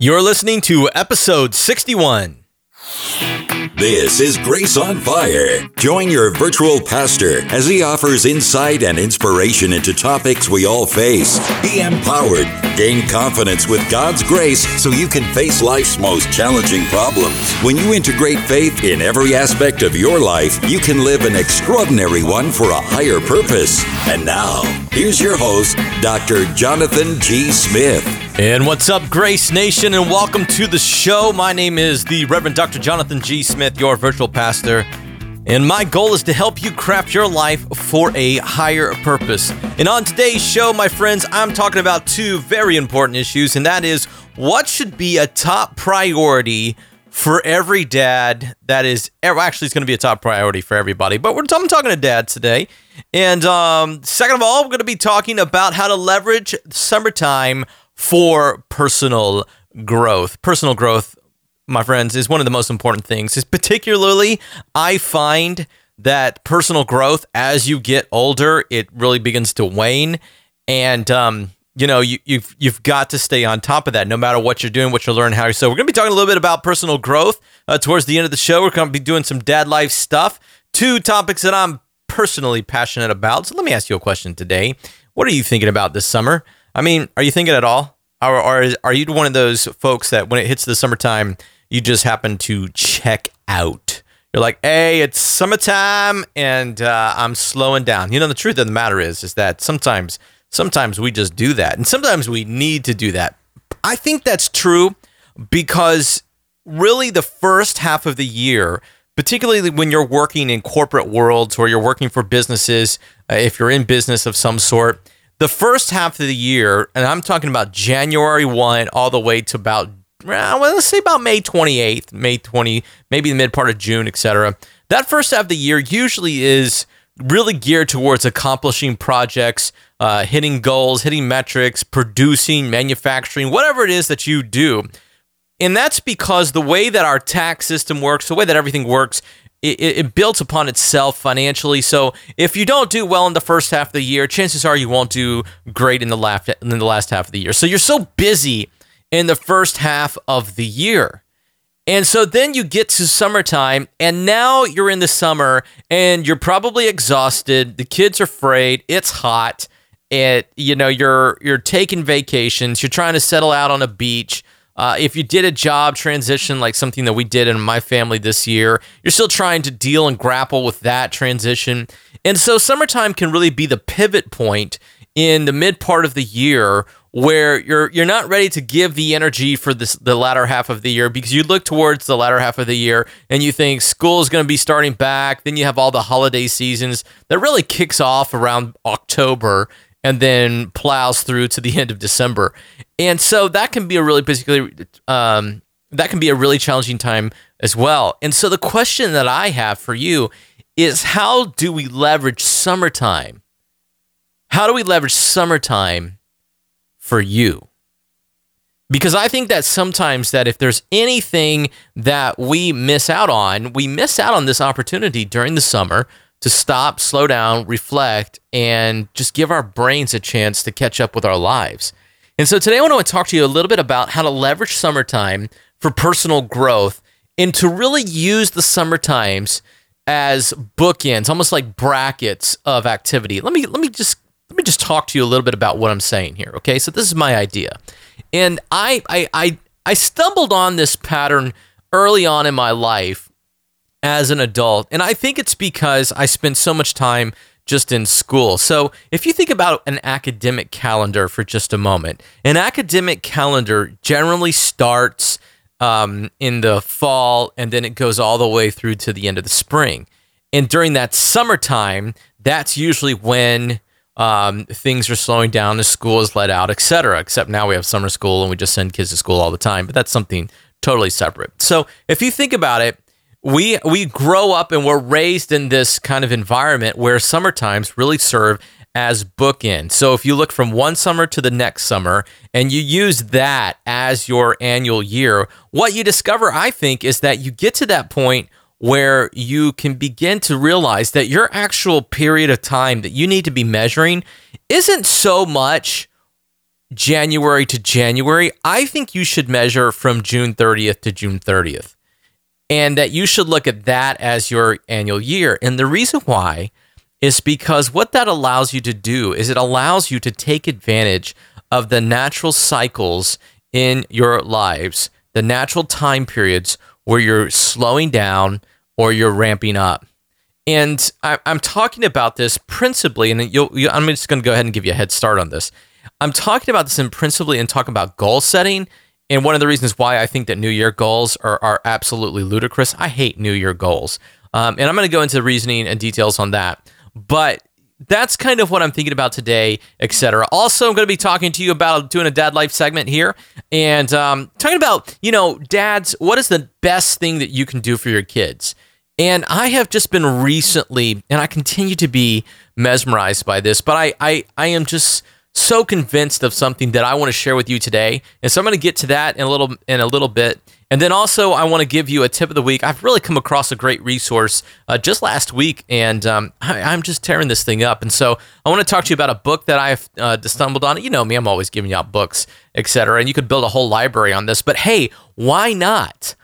You're listening to episode 61. This is Grace on Fire. Join your virtual pastor as he offers insight and inspiration into topics we all face. Be empowered, gain confidence with God's grace so you can face life's most challenging problems. When you integrate faith in every aspect of your life, you can live an extraordinary one for a higher purpose. And now, here's your host, Dr. Jonathan G. Smith. And what's up, Grace Nation, and welcome to the show. My name is the Reverend Dr. Jonathan G. Smith, your virtual pastor. And my goal is to help you craft your life for a higher purpose. And on today's show, my friends, I'm talking about two very important issues, and that is what should be a top priority for every dad that is actually it's going to be a top priority for everybody but we're I'm talking to dads today and um, second of all we're going to be talking about how to leverage summertime for personal growth. Personal growth, my friends, is one of the most important things. Is particularly I find that personal growth as you get older, it really begins to wane, and um, you know you, you've you've got to stay on top of that, no matter what you're doing, what you're learning, how you're. So we're gonna be talking a little bit about personal growth uh, towards the end of the show. We're gonna be doing some dad life stuff. Two topics that I'm personally passionate about. So let me ask you a question today. What are you thinking about this summer? I mean, are you thinking at all? Or, or are you one of those folks that when it hits the summertime, you just happen to check out? You're like, hey, it's summertime and uh, I'm slowing down. You know, the truth of the matter is, is that sometimes, sometimes we just do that, and sometimes we need to do that. I think that's true because really the first half of the year, particularly when you're working in corporate worlds or you're working for businesses, uh, if you're in business of some sort, the first half of the year, and I'm talking about January 1 all the way to about, well, let's say about May 28th, May 20, maybe the mid part of June, etc. That first half of the year usually is really geared towards accomplishing projects, uh, hitting goals, hitting metrics, producing, manufacturing, whatever it is that you do. And that's because the way that our tax system works, the way that everything works, it, it, builds upon itself financially. So if you don't do well in the first half of the year, chances are you won't do great in the last in the last half of the year. So you're so busy in the first half of the year. And so then you get to summertime, and now you're in the summer, and you're probably exhausted. The kids are afraid. It's hot. It you know you're you're taking vacations. You're trying to settle out on a beach. Uh, if you did a job transition like something that we did in my family this year, you're still trying to deal and grapple with that transition. And so summertime can really be the pivot point in the mid part of the year where you're you're not ready to give the energy for this the latter half of the year because you look towards the latter half of the year and you think school is going to be starting back then you have all the holiday seasons that really kicks off around October and then plows through to the end of December. And so that can be a really particularly um, that can be a really challenging time as well. And so the question that I have for you is how do we leverage summertime? How do we leverage summertime for you? Because I think that sometimes that if there's anything that we miss out on, we miss out on this opportunity during the summer to stop, slow down, reflect, and just give our brains a chance to catch up with our lives. And so today I want to talk to you a little bit about how to leverage summertime for personal growth and to really use the summer times as bookends, almost like brackets of activity. Let me let me just let me just talk to you a little bit about what I'm saying here. Okay, so this is my idea, and I I I, I stumbled on this pattern early on in my life as an adult. And I think it's because I spent so much time just in school. So if you think about an academic calendar for just a moment, an academic calendar generally starts um, in the fall and then it goes all the way through to the end of the spring. And during that summertime, that's usually when um, things are slowing down, the school is let out, etc. Except now we have summer school and we just send kids to school all the time, but that's something totally separate. So if you think about it, we we grow up and we're raised in this kind of environment where summer times really serve as bookends. So if you look from one summer to the next summer and you use that as your annual year, what you discover, I think, is that you get to that point where you can begin to realize that your actual period of time that you need to be measuring isn't so much January to January. I think you should measure from June 30th to June 30th. And that you should look at that as your annual year. And the reason why is because what that allows you to do is it allows you to take advantage of the natural cycles in your lives, the natural time periods where you're slowing down or you're ramping up. And I, am talking about this principally, and you, I'm just going to go ahead and give you a head start on this. I'm talking about this in principally and talking about goal setting. And one of the reasons why I think that New Year goals are, are absolutely ludicrous. I hate New Year goals. Um, and I'm going to go into the reasoning and details on that. But that's kind of what I'm thinking about today, etc. Also, I'm going to be talking to you about doing a dad life segment here and um, talking about, you know, dads, what is the best thing that you can do for your kids? And I have just been recently, and I continue to be mesmerized by this, but I, I, I am just so convinced of something that I want to share with you today. And so I'm going to get to that in a little in a little bit. And then also I want to give you a tip of the week. I've really come across a great resource uh, just last week, and um, I, am just tearing this thing up. And so I want to talk to you about a book that I've uh, stumbled on. You know me, I'm always giving out books, etc. And you could build a whole library on this. But hey, why not?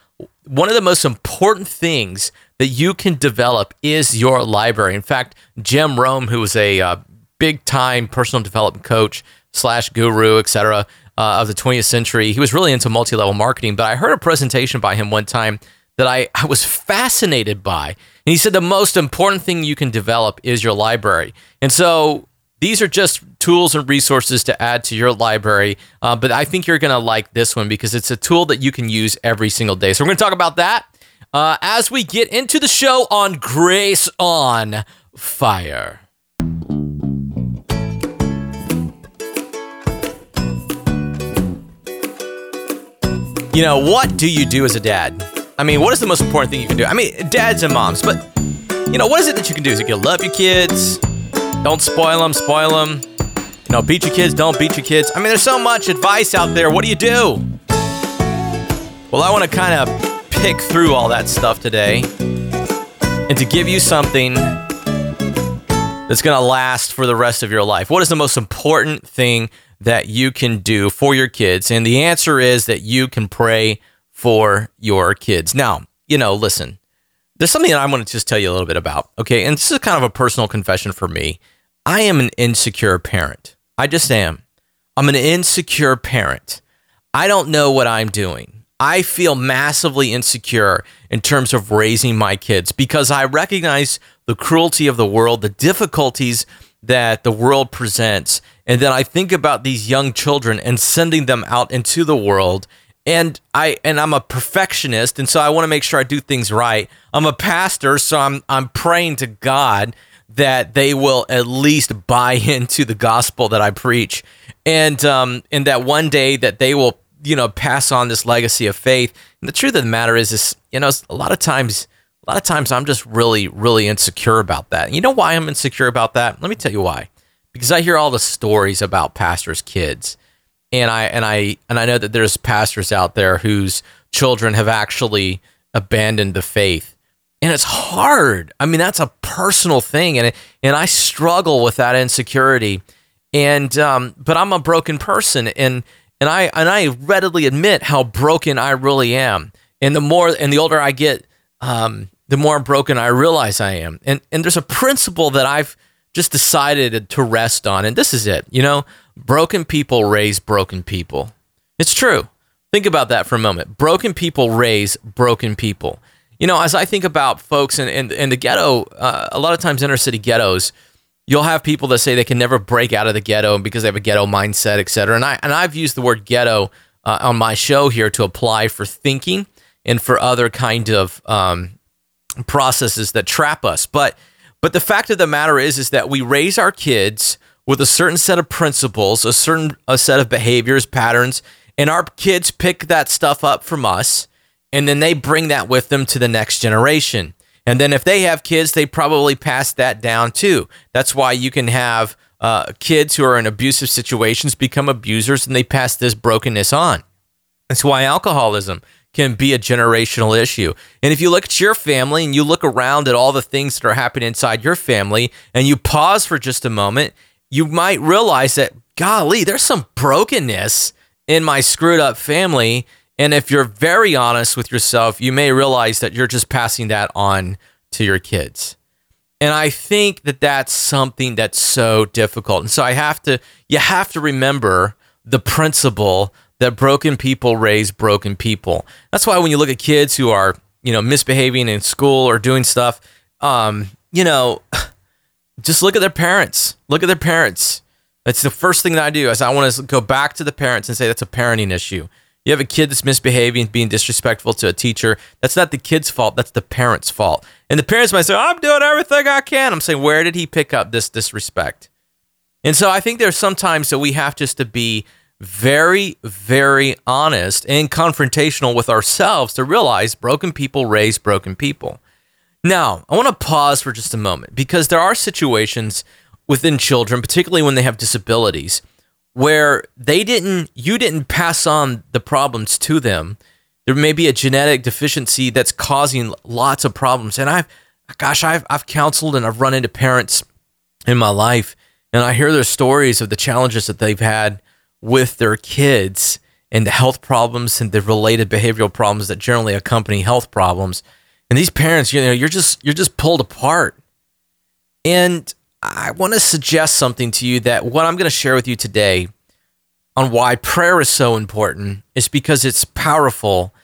One of the most important things that you can develop is your library. In fact, Jim Rohn, who was a uh, big time personal development coach slash guru, etc., uh, of the 20th century. He was really into multi level marketing, but I heard a presentation by him one time that I, I was fascinated by. And he said the most important thing you can develop is your library. And so these are just tools and resources to add to your library. Uh, but I think you're going to like this one because it's a tool that you can use every single day. So we're going to talk about that uh, as we get into the show on Grace on Fire. You know, what do you do as a dad? I mean, what is the most important thing you can do? I mean, dads and moms, but you know, what is it that you can do? Is it you love your kids? Don't spoil them, spoil them. You know, beat your kids, don't beat your kids. I mean, there's so much advice out there. What do you do? Well, I want to kind of pick through all that stuff today and to give you something that's going to last for the rest of your life. What is the most important thing that you can do for your kids? And the answer is that you can pray for your kids. Now, you know, listen, there's something that I want to just tell you a little bit about. Okay. And this is kind of a personal confession for me. I am an insecure parent. I just am. I'm an insecure parent. I don't know what I'm doing. I feel massively insecure in terms of raising my kids because I recognize the cruelty of the world, the difficulties that the world presents. And then I think about these young children and sending them out into the world. And I and I'm a perfectionist, and so I want to make sure I do things right. I'm a pastor, so I'm I'm praying to God that they will at least buy into the gospel that I preach, and um, and that one day that they will you know pass on this legacy of faith. And the truth of the matter is, is you know a lot of times a lot of times I'm just really, really insecure about that. You know why I'm insecure about that? Let me tell you why. Because I hear all the stories about pastors' kids. And I and I and I know that there's pastors out there whose children have actually abandoned the faith. And it's hard. I mean, that's a personal thing and and I struggle with that insecurity. And um, but I'm a broken person and and I and I readily admit how broken I really am. And the more and the older I get, um, the more broken I realize I am. And and there's a principle that I've just decided to rest on, and this is it. You know, broken people raise broken people. It's true. Think about that for a moment. Broken people raise broken people. You know, as I think about folks in, in, in the ghetto, uh, a lot of times inner city ghettos, you'll have people that say they can never break out of the ghetto because they have a ghetto mindset, et cetera. And, I, and I've used the word ghetto uh, on my show here to apply for thinking and for other kind of um, processes that trap us. But but the fact of the matter is is that we raise our kids with a certain set of principles, a certain a set of behaviors, patterns, and our kids pick that stuff up from us and then they bring that with them to the next generation. And then if they have kids, they probably pass that down too. That's why you can have uh, kids who are in abusive situations become abusers and they pass this brokenness on. That's why alcoholism can be a generational issue. And if you look at your family and you look around at all the things that are happening inside your family and you pause for just a moment, you might realize that, golly, there's some brokenness in my screwed up family. And if you're very honest with yourself, you may realize that you're just passing that on to your kids. And I think that that's something that's so difficult. And so I have to, you have to remember the principle that broken people raise broken people. That's why when you look at kids who are, you know, misbehaving in school or doing stuff, um, you know, just look at their parents. Look at their parents. That's the first thing that I do is I want to go back to the parents and say that's a parenting issue. You have a kid that's misbehaving, being disrespectful to a teacher. That's not the kid's fault. That's the parent's fault. And the parents might say, "I'm doing everything I can." I'm saying, where did he pick up this disrespect? And so I think there's sometimes that we have just to be very, very honest and confrontational with ourselves to realize broken people raise broken people. Now, I want to pause for just a moment because there are situations within children, particularly when they have disabilities, where they didn't, you didn't pass on the problems to them. There may be a genetic deficiency that's causing lots of problems. And I've, gosh, I've, I've counseled and I've run into parents in my life, and I hear their stories of the challenges that they've had with their kids and the health problems and the related behavioral problems that generally accompany health problems. And these parents, you know, you're just you're just pulled apart. And I want to suggest something to you that what I'm going to share with you today on why prayer is so important is because it's powerful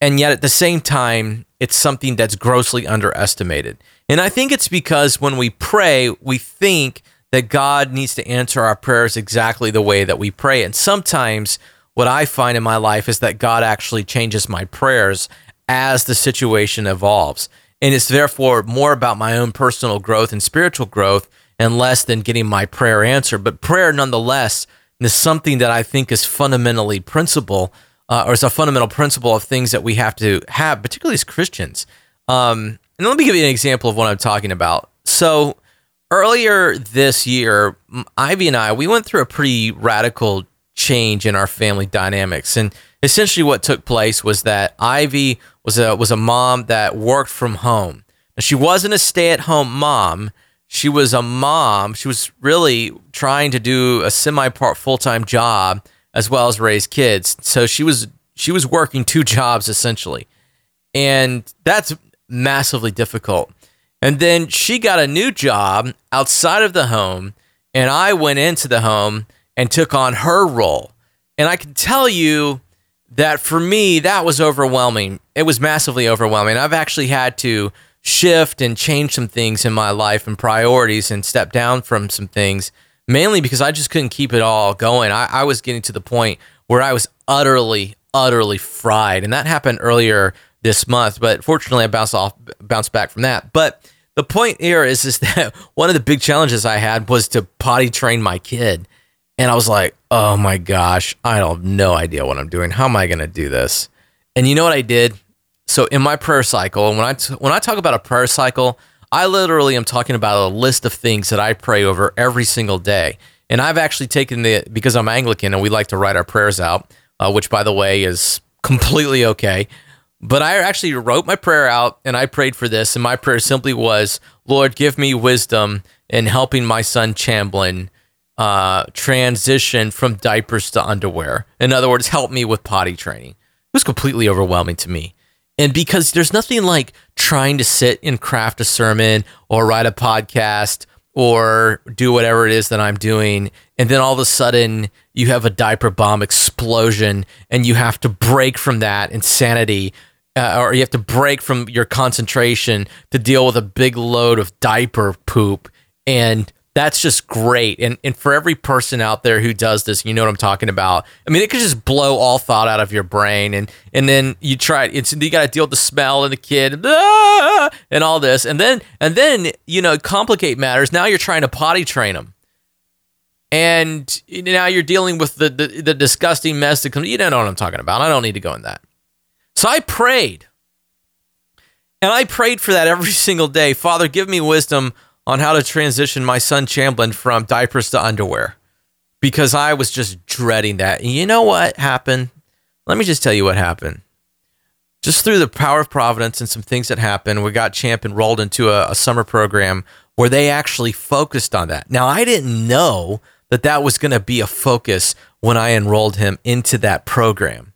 and yet at the same time it's something that's grossly underestimated. And I think it's because when we pray, we think that God needs to answer our prayers exactly the way that we pray. And sometimes what I find in my life is that God actually changes my prayers as the situation evolves. And it's therefore more about my own personal growth and spiritual growth and less than getting my prayer answered. But prayer, nonetheless, is something that I think is fundamentally principle, uh, or is a fundamental principle of things that we have to have, particularly as Christians. Um, and let me give you an example of what I'm talking about. So, earlier this year, Ivy and I, we went through a pretty radical change in our family dynamics. And essentially what took place was that Ivy was a was a mom that worked from home. Now, she wasn't a stay-at-home mom. She was a mom. She was really trying to do a semi-part full-time job as well as raise kids. So she was she was working two jobs essentially. And that's massively difficult. And then she got a new job outside of the home, and I went into the home and took on her role. And I can tell you that for me, that was overwhelming. It was massively overwhelming. I've actually had to shift and change some things in my life and priorities and step down from some things, mainly because I just couldn't keep it all going. I, I was getting to the point where I was utterly, utterly fried. And that happened earlier this month, but fortunately I bounced off, bounced back from that. But the point here is, is that one of the big challenges I had was to potty train my kid. And I was like, oh my gosh, I don't have no idea what I'm doing. How am I going to do this? And you know what I did? So in my prayer cycle, and when I t- when I talk about a prayer cycle, I literally am talking about a list of things that I pray over every single day. And I've actually taken the because I'm Anglican and we like to write our prayers out, uh, which by the way is completely okay. But I actually wrote my prayer out and I prayed for this. And my prayer simply was, Lord, give me wisdom in helping my son Chamblin uh, transition from diapers to underwear. In other words, help me with potty training. It was completely overwhelming to me. And because there's nothing like trying to sit and craft a sermon or write a podcast or do whatever it is that I'm doing. And then all of a sudden you have a diaper bomb explosion and you have to break from that insanity uh, or you have to break from your concentration to deal with a big load of diaper poop. And that's just great. And and for every person out there who does this, you know what I'm talking about. I mean, it could just blow all thought out of your brain, and and then you try it's you got to deal with the smell and the kid ah, and all this, and then and then you know complicate matters. Now you're trying to potty train them, and now you're dealing with the the, the disgusting mess that comes. You don't know what I'm talking about. I don't need to go in that. So I prayed. And I prayed for that every single day. Father, give me wisdom on how to transition my son Chamblin from diapers to underwear because I was just dreading that. And you know what happened? Let me just tell you what happened. Just through the power of providence and some things that happened, we got Champ enrolled into a, a summer program where they actually focused on that. Now, I didn't know that that was going to be a focus when I enrolled him into that program.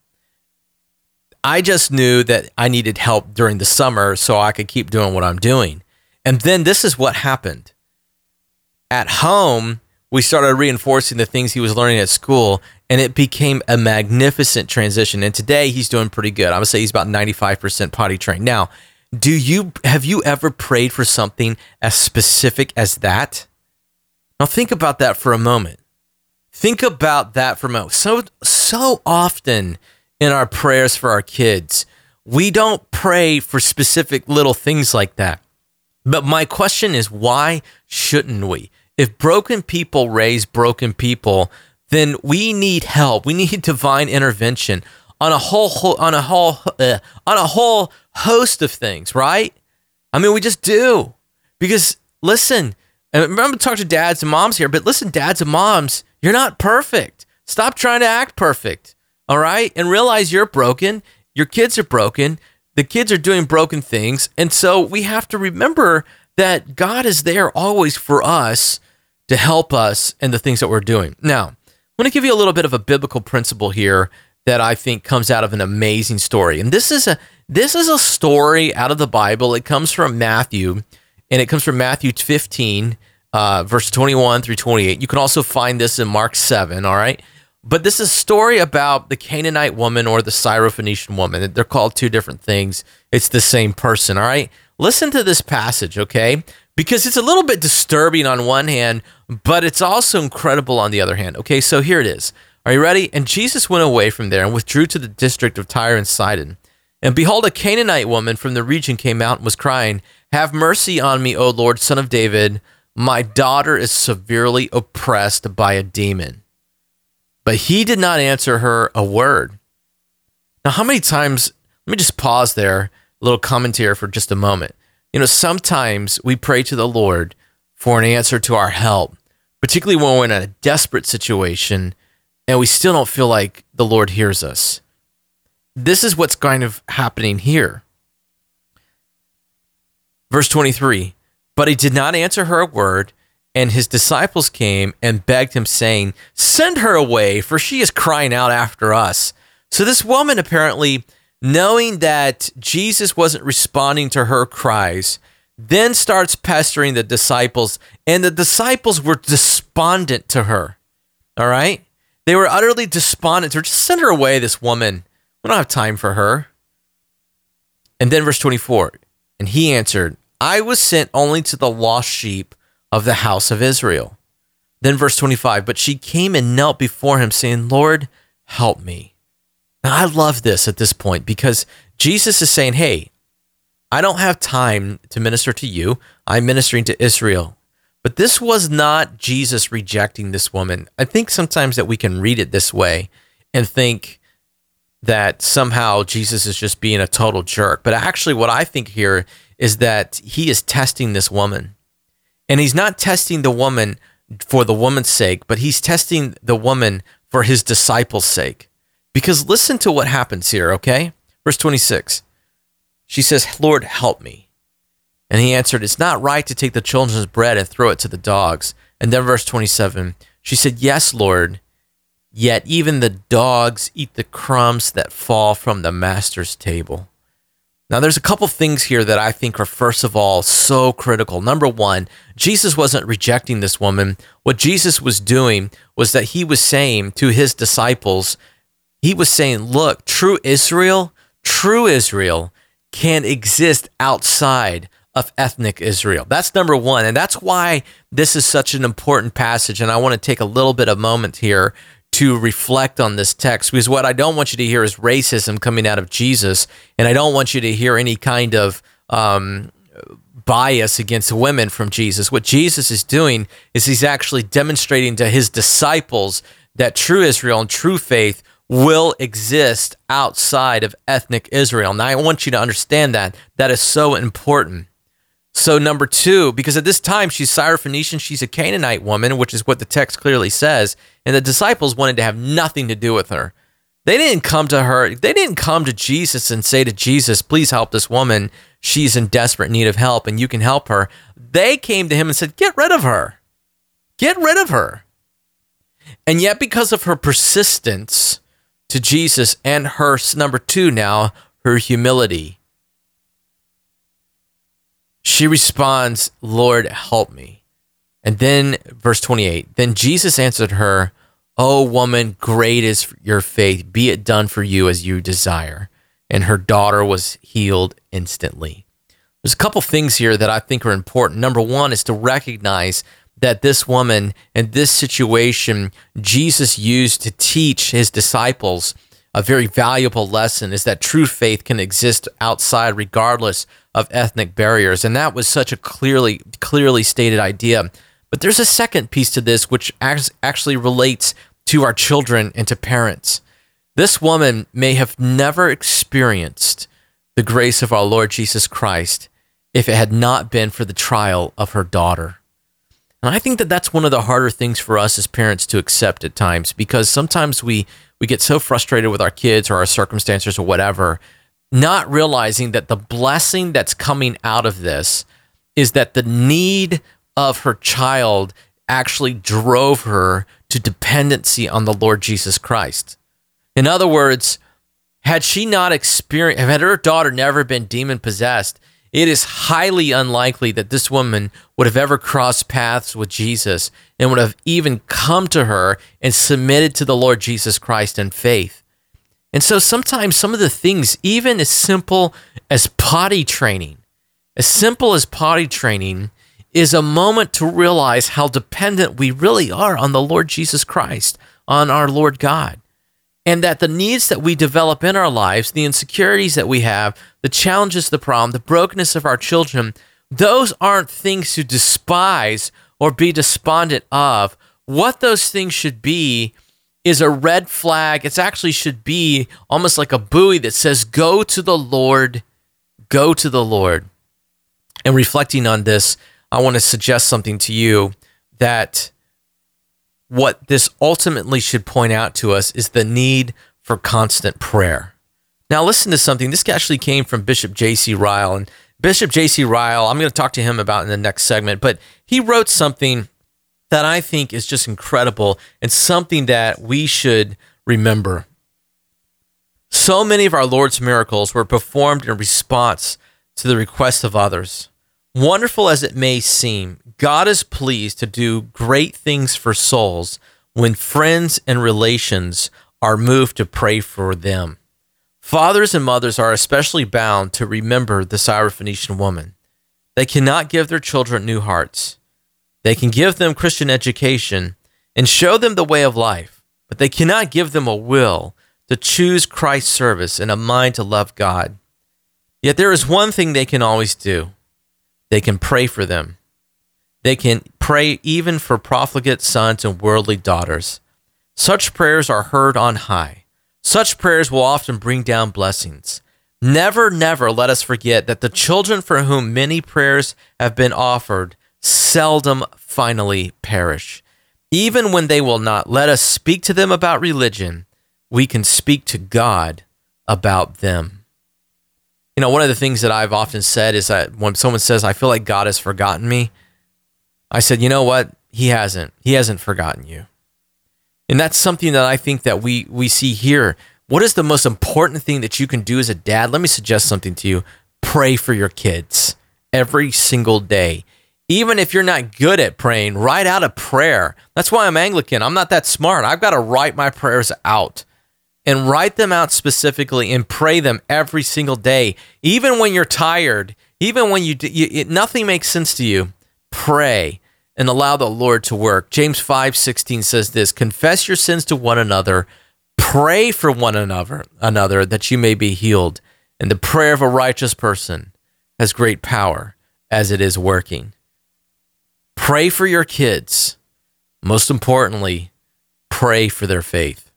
I just knew that I needed help during the summer so I could keep doing what I'm doing. And then this is what happened. At home, we started reinforcing the things he was learning at school, and it became a magnificent transition. And today he's doing pretty good. I would say he's about 95% potty trained. Now, do you have you ever prayed for something as specific as that? Now think about that for a moment. Think about that for a moment. So so often in our prayers for our kids. We don't pray for specific little things like that. But my question is why shouldn't we? If broken people raise broken people, then we need help. We need divine intervention on a whole on a whole uh, on a whole host of things, right? I mean, we just do. Because listen, and remember to talk to dads and moms here, but listen, dads and moms, you're not perfect. Stop trying to act perfect. All right. And realize you're broken. Your kids are broken. The kids are doing broken things. And so we have to remember that God is there always for us to help us in the things that we're doing. Now, I'm going to give you a little bit of a biblical principle here that I think comes out of an amazing story. And this is a this is a story out of the Bible. It comes from Matthew, and it comes from Matthew 15, uh, verse 21 through 28. You can also find this in Mark 7. All right. But this is a story about the Canaanite woman or the Syrophoenician woman. They're called two different things. It's the same person, all right? Listen to this passage, okay? Because it's a little bit disturbing on one hand, but it's also incredible on the other hand. Okay, so here it is. Are you ready? And Jesus went away from there and withdrew to the district of Tyre and Sidon. And behold, a Canaanite woman from the region came out and was crying, Have mercy on me, O Lord, son of David. My daughter is severely oppressed by a demon. But he did not answer her a word. Now, how many times, let me just pause there, a little commentary for just a moment. You know, sometimes we pray to the Lord for an answer to our help, particularly when we're in a desperate situation and we still don't feel like the Lord hears us. This is what's kind of happening here. Verse 23 But he did not answer her a word. And his disciples came and begged him, saying, Send her away, for she is crying out after us. So this woman apparently, knowing that Jesus wasn't responding to her cries, then starts pestering the disciples, and the disciples were despondent to her. All right? They were utterly despondent to. Just send her away, this woman. We don't have time for her. And then verse 24, and he answered, I was sent only to the lost sheep of the house of Israel. Then, verse 25, but she came and knelt before him, saying, Lord, help me. Now, I love this at this point because Jesus is saying, Hey, I don't have time to minister to you. I'm ministering to Israel. But this was not Jesus rejecting this woman. I think sometimes that we can read it this way and think that somehow Jesus is just being a total jerk. But actually, what I think here is that he is testing this woman. And he's not testing the woman for the woman's sake, but he's testing the woman for his disciples' sake. Because listen to what happens here, okay? Verse 26. She says, Lord, help me. And he answered, It's not right to take the children's bread and throw it to the dogs. And then verse 27, she said, Yes, Lord, yet even the dogs eat the crumbs that fall from the master's table. Now, there's a couple things here that I think are, first of all, so critical. Number one, Jesus wasn't rejecting this woman. What Jesus was doing was that he was saying to his disciples, he was saying, look, true Israel, true Israel can exist outside of ethnic Israel. That's number one. And that's why this is such an important passage. And I want to take a little bit of moment here to reflect on this text because what I don't want you to hear is racism coming out of Jesus, and I don't want you to hear any kind of um, bias against women from Jesus. What Jesus is doing is he's actually demonstrating to his disciples that true Israel and true faith will exist outside of ethnic Israel. Now, I want you to understand that. That is so important. So, number two, because at this time she's Syrophoenician, she's a Canaanite woman, which is what the text clearly says, and the disciples wanted to have nothing to do with her. They didn't come to her, they didn't come to Jesus and say to Jesus, please help this woman. She's in desperate need of help and you can help her. They came to him and said, get rid of her. Get rid of her. And yet, because of her persistence to Jesus and her, number two now, her humility, she responds, Lord, help me. And then, verse 28 Then Jesus answered her, O woman, great is your faith. Be it done for you as you desire. And her daughter was healed instantly. There's a couple things here that I think are important. Number one is to recognize that this woman and this situation Jesus used to teach his disciples a very valuable lesson is that true faith can exist outside regardless of ethnic barriers. And that was such a clearly clearly stated idea. But there's a second piece to this which actually relates to our children and to parents. This woman may have never experienced the grace of our Lord Jesus Christ if it had not been for the trial of her daughter. And I think that that's one of the harder things for us as parents to accept at times because sometimes we we get so frustrated with our kids or our circumstances or whatever, not realizing that the blessing that's coming out of this is that the need of her child actually drove her to dependency on the Lord Jesus Christ. In other words, had she not experienced, had her daughter never been demon possessed, it is highly unlikely that this woman would have ever crossed paths with Jesus and would have even come to her and submitted to the Lord Jesus Christ in faith. And so sometimes some of the things, even as simple as potty training, as simple as potty training, is a moment to realize how dependent we really are on the Lord Jesus Christ, on our Lord God and that the needs that we develop in our lives, the insecurities that we have, the challenges, the problem, the brokenness of our children, those aren't things to despise or be despondent of. What those things should be is a red flag. It actually should be almost like a buoy that says, Go to the Lord, go to the Lord. And reflecting on this, I want to suggest something to you that what this ultimately should point out to us is the need for constant prayer. Now, listen to something. This actually came from Bishop J.C. Ryle. And Bishop J.C. Ryle, I'm going to talk to him about in the next segment, but he wrote something that I think is just incredible and something that we should remember. So many of our Lord's miracles were performed in response to the requests of others. Wonderful as it may seem, God is pleased to do great things for souls when friends and relations are moved to pray for them. Fathers and mothers are especially bound to remember the Syrophoenician woman. They cannot give their children new hearts. They can give them Christian education and show them the way of life, but they cannot give them a will to choose Christ's service and a mind to love God. Yet there is one thing they can always do they can pray for them. They can pray even for profligate sons and worldly daughters. Such prayers are heard on high. Such prayers will often bring down blessings. Never, never let us forget that the children for whom many prayers have been offered seldom finally perish. Even when they will not let us speak to them about religion, we can speak to God about them. You know, one of the things that I've often said is that when someone says, I feel like God has forgotten me, I said, you know what? He hasn't. He hasn't forgotten you. And that's something that I think that we we see here. What is the most important thing that you can do as a dad? Let me suggest something to you. Pray for your kids every single day. Even if you're not good at praying, write out a prayer. That's why I'm Anglican. I'm not that smart. I've got to write my prayers out and write them out specifically and pray them every single day. Even when you're tired, even when you, you nothing makes sense to you, pray and allow the Lord to work. James 5:16 says this, confess your sins to one another, pray for one another, another that you may be healed. And the prayer of a righteous person has great power as it is working. Pray for your kids. Most importantly, pray for their faith.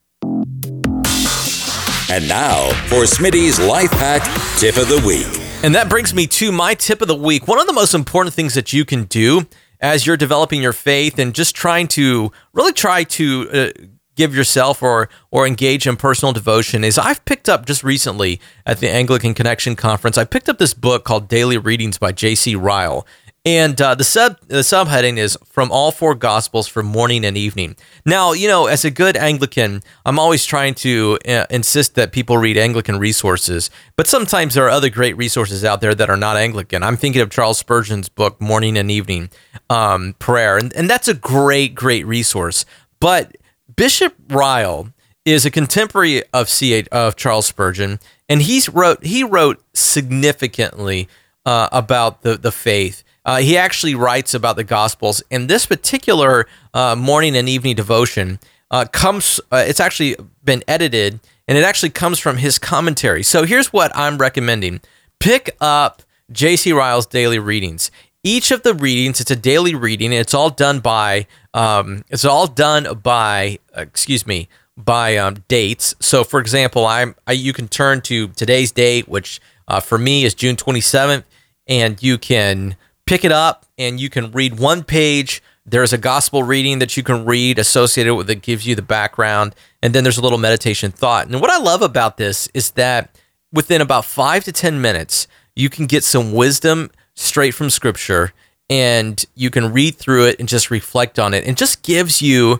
And now for Smitty's Life Hack Tip of the Week. And that brings me to my tip of the week. One of the most important things that you can do as you're developing your faith and just trying to really try to uh, give yourself or or engage in personal devotion is I've picked up just recently at the Anglican Connection conference. I picked up this book called Daily Readings by J.C. Ryle. And uh, the sub the subheading is from all four gospels for morning and evening. Now, you know, as a good Anglican, I'm always trying to uh, insist that people read Anglican resources, but sometimes there are other great resources out there that are not Anglican. I'm thinking of Charles Spurgeon's book, Morning and Evening um, Prayer, and, and that's a great, great resource. But Bishop Ryle is a contemporary of C. of Charles Spurgeon, and he's wrote he wrote significantly uh, about the the faith uh, he actually writes about the Gospels. And this particular uh, morning and evening devotion uh, comes, uh, it's actually been edited and it actually comes from his commentary. So here's what I'm recommending pick up J.C. Ryle's daily readings. Each of the readings, it's a daily reading. it's all done by, um, it's all done by, excuse me, by um, dates. So, for example, I'm I, you can turn to today's date, which uh, for me is June 27th, and you can pick it up and you can read one page. There's a gospel reading that you can read associated with it gives you the background. And then there's a little meditation thought. And what I love about this is that within about five to 10 minutes, you can get some wisdom straight from scripture and you can read through it and just reflect on it. And just gives you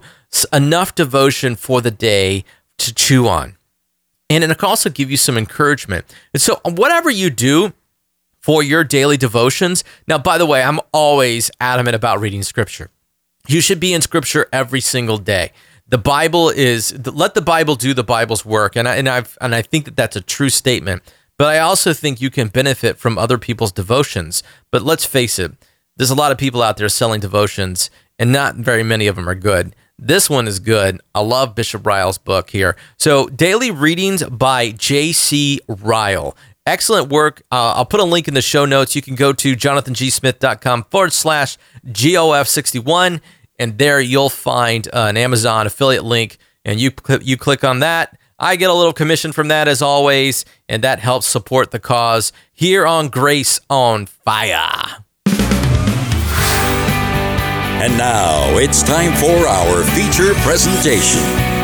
enough devotion for the day to chew on. And it can also give you some encouragement. And so, whatever you do, for your daily devotions. Now, by the way, I'm always adamant about reading scripture. You should be in scripture every single day. The Bible is let the Bible do the Bible's work, and I and I've and I think that that's a true statement. But I also think you can benefit from other people's devotions. But let's face it, there's a lot of people out there selling devotions, and not very many of them are good. This one is good. I love Bishop Ryle's book here. So, Daily Readings by J.C. Ryle. Excellent work. Uh, I'll put a link in the show notes. You can go to jonathangsmith.com forward slash GOF61, and there you'll find uh, an Amazon affiliate link, and you, you click on that. I get a little commission from that as always, and that helps support the cause here on Grace on Fire. And now it's time for our feature presentation.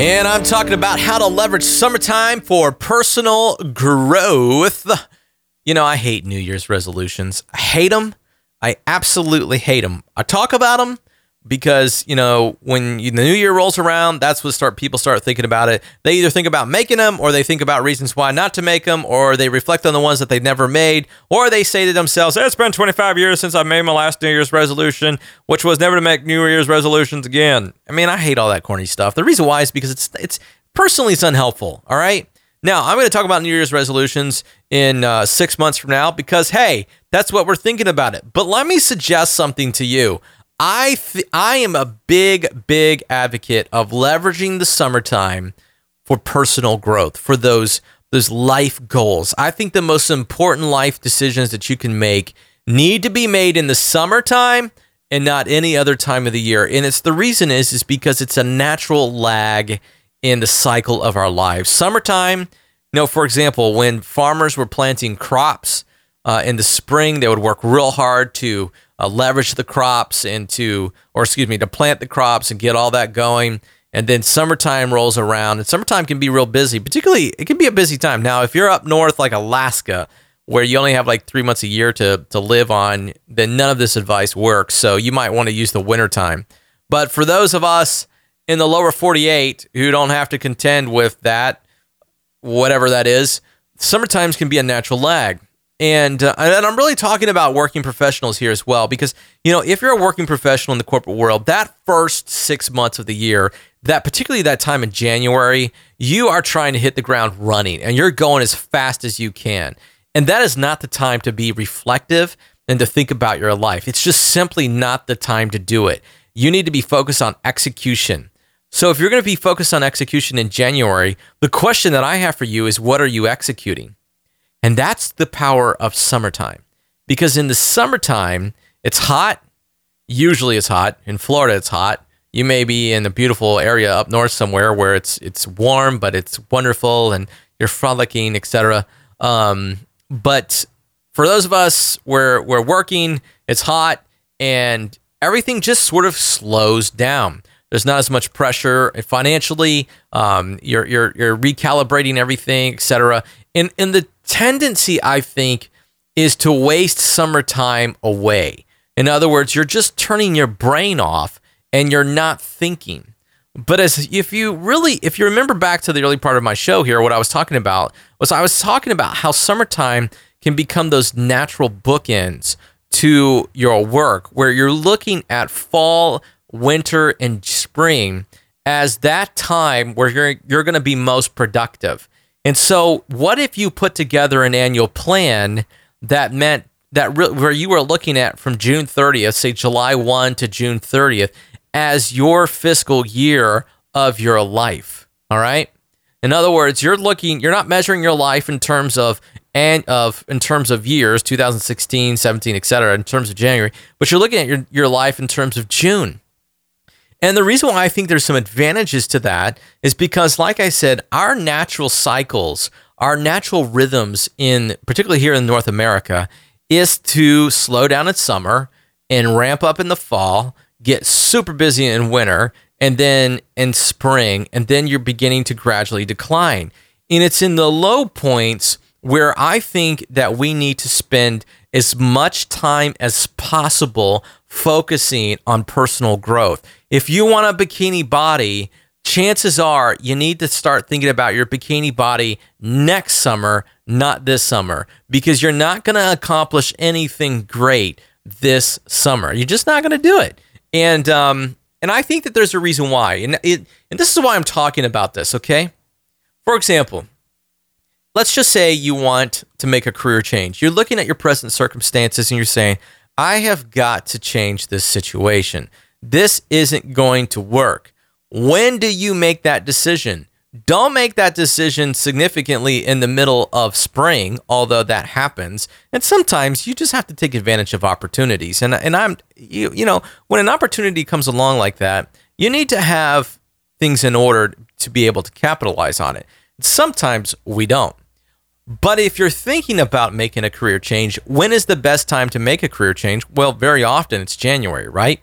And I'm talking about how to leverage summertime for personal growth. You know, I hate New Year's resolutions. I hate them. I absolutely hate them. I talk about them because you know when the new year rolls around that's what start people start thinking about it. They either think about making them or they think about reasons why not to make them or they reflect on the ones that they've never made or they say to themselves it's been 25 years since i made my last new year's resolution which was never to make new year's resolutions again. I mean i hate all that corny stuff. The reason why is because it's it's personally it's unhelpful all right? Now i'm going to talk about new year's resolutions in uh, six months from now because hey that's what we're thinking about it. But let me suggest something to you I th- I am a big big advocate of leveraging the summertime for personal growth for those those life goals. I think the most important life decisions that you can make need to be made in the summertime and not any other time of the year. And it's the reason is is because it's a natural lag in the cycle of our lives. Summertime, you know, for example, when farmers were planting crops uh, in the spring, they would work real hard to uh, leverage the crops into, or excuse me, to plant the crops and get all that going. And then summertime rolls around, and summertime can be real busy. Particularly, it can be a busy time. Now, if you're up north like Alaska, where you only have like three months a year to to live on, then none of this advice works. So you might want to use the winter time. But for those of us in the lower 48 who don't have to contend with that, whatever that is, summertimes can be a natural lag. And, uh, and I'm really talking about working professionals here as well, because, you know, if you're a working professional in the corporate world, that first six months of the year, that particularly that time in January, you are trying to hit the ground running and you're going as fast as you can. And that is not the time to be reflective and to think about your life. It's just simply not the time to do it. You need to be focused on execution. So if you're going to be focused on execution in January, the question that I have for you is what are you executing? And that's the power of summertime. Because in the summertime, it's hot. Usually it's hot. In Florida, it's hot. You may be in a beautiful area up north somewhere where it's it's warm, but it's wonderful and you're frolicking, etc. Um, but for those of us where we're working, it's hot and everything just sort of slows down. There's not as much pressure financially. Um, you're, you're, you're recalibrating everything, etc. In and the tendency, I think, is to waste summertime away. In other words, you're just turning your brain off and you're not thinking. But as if you really, if you remember back to the early part of my show here, what I was talking about was I was talking about how summertime can become those natural bookends to your work where you're looking at fall, winter, and spring as that time where you're you're going to be most productive. And so, what if you put together an annual plan that meant that re- where you were looking at from June 30th, say July 1 to June 30th, as your fiscal year of your life? All right. In other words, you're looking, you're not measuring your life in terms of and of in terms of years 2016 17 etc in terms of january but you're looking at your, your life in terms of june and the reason why i think there's some advantages to that is because like i said our natural cycles our natural rhythms in particularly here in north america is to slow down in summer and ramp up in the fall get super busy in winter and then in spring and then you're beginning to gradually decline. And it's in the low points where I think that we need to spend as much time as possible focusing on personal growth. If you want a bikini body, chances are you need to start thinking about your bikini body next summer, not this summer, because you're not going to accomplish anything great this summer. You're just not going to do it. And um, and I think that there's a reason why. And it and this is why I'm talking about this, okay? For example, let's just say you want to make a career change. You're looking at your present circumstances and you're saying, I have got to change this situation. This isn't going to work. When do you make that decision? Don't make that decision significantly in the middle of spring, although that happens. And sometimes you just have to take advantage of opportunities. And and I'm you you know, when an opportunity comes along like that, you need to have things in order to be able to capitalize on it. Sometimes we don't. But if you're thinking about making a career change, when is the best time to make a career change? Well, very often it's January, right?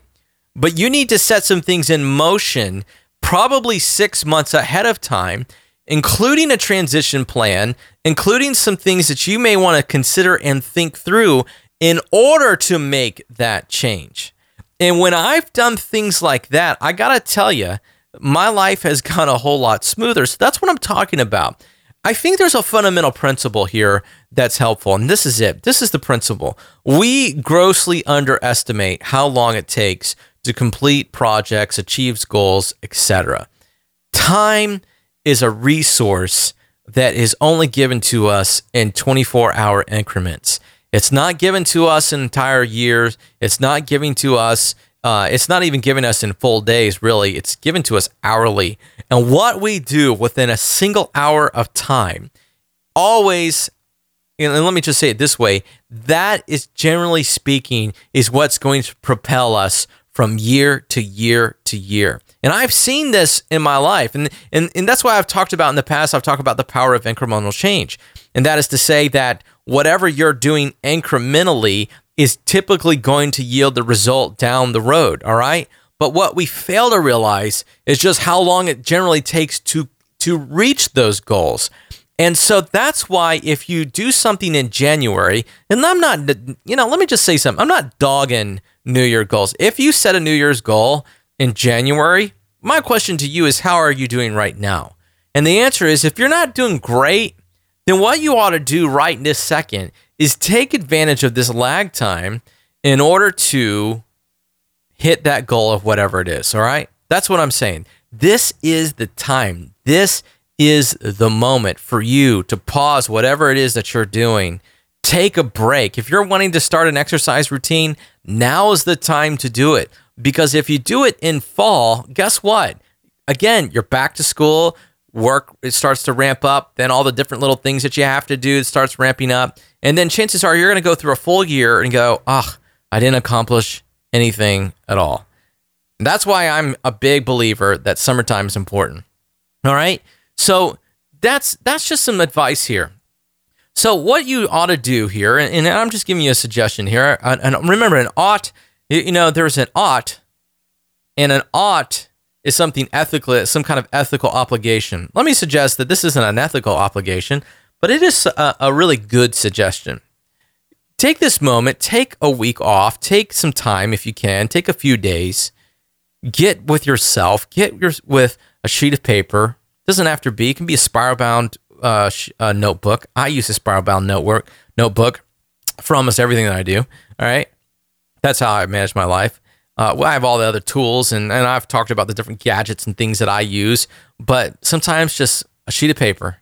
But you need to set some things in motion probably six months ahead of time, including a transition plan, including some things that you may want to consider and think through in order to make that change. And when I've done things like that, I got to tell you, my life has gone a whole lot smoother. So that's what I'm talking about. I think there's a fundamental principle here that's helpful, and this is it. This is the principle. We grossly underestimate how long it takes to complete projects, achieve goals, etc. Time is a resource that is only given to us in 24 hour increments. It's not given to us in entire years. It's not given to us uh, it's not even given us in full days, really. It's given to us hourly. And what we do within a single hour of time, always, and let me just say it this way that is generally speaking, is what's going to propel us from year to year to year. And I've seen this in my life. And, and, and that's why I've talked about in the past, I've talked about the power of incremental change. And that is to say that whatever you're doing incrementally, is typically going to yield the result down the road. All right. But what we fail to realize is just how long it generally takes to to reach those goals. And so that's why if you do something in January, and I'm not, you know, let me just say something. I'm not dogging New Year goals. If you set a New Year's goal in January, my question to you is how are you doing right now? And the answer is if you're not doing great, then what you ought to do right this second is take advantage of this lag time in order to hit that goal of whatever it is. All right. That's what I'm saying. This is the time. This is the moment for you to pause whatever it is that you're doing. Take a break. If you're wanting to start an exercise routine, now is the time to do it. Because if you do it in fall, guess what? Again, you're back to school, work it starts to ramp up, then all the different little things that you have to do starts ramping up. And then chances are you're going to go through a full year and go, oh, I didn't accomplish anything at all. And that's why I'm a big believer that summertime is important. All right. So that's that's just some advice here. So what you ought to do here, and, and I'm just giving you a suggestion here. And remember, an ought you know, there's an ought, and an ought is something ethical, some kind of ethical obligation. Let me suggest that this isn't an ethical obligation, but it is a, a really good suggestion. Take this moment, take a week off, take some time if you can, take a few days, get with yourself, get your, with a sheet of paper. Doesn't have to be, it can be a spiral bound uh, sh- uh, notebook. I use a spiral bound notebook, notebook for almost everything that I do. All right. That's how I manage my life. Uh, well, I have all the other tools and, and I've talked about the different gadgets and things that I use, but sometimes just a sheet of paper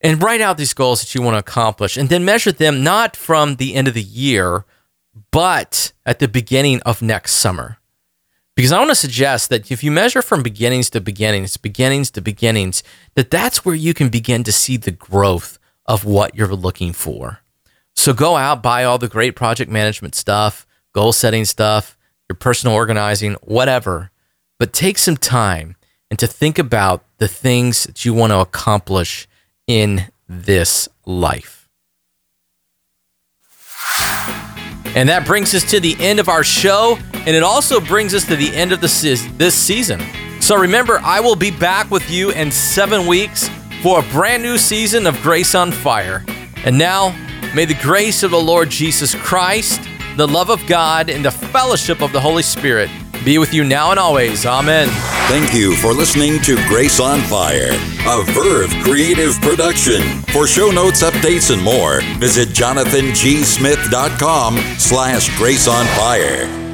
and write out these goals that you want to accomplish and then measure them not from the end of the year, but at the beginning of next summer. Because I want to suggest that if you measure from beginnings to beginnings, beginnings to beginnings, that that's where you can begin to see the growth of what you're looking for. So go out, buy all the great project management stuff, goal setting stuff, your personal organizing, whatever. But take some time and to think about the things that you want to accomplish in this life. And that brings us to the end of our show, and it also brings us to the end of the se- this season. So remember, I will be back with you in seven weeks for a brand new season of Grace on Fire. And now, may the grace of the Lord Jesus Christ, the love of God, and the fellowship of the Holy Spirit be with you now and always. Amen. Thank you for listening to Grace on Fire, a Verve creative production. For show notes, updates, and more, visit jonathangsmith.com slash grace on fire.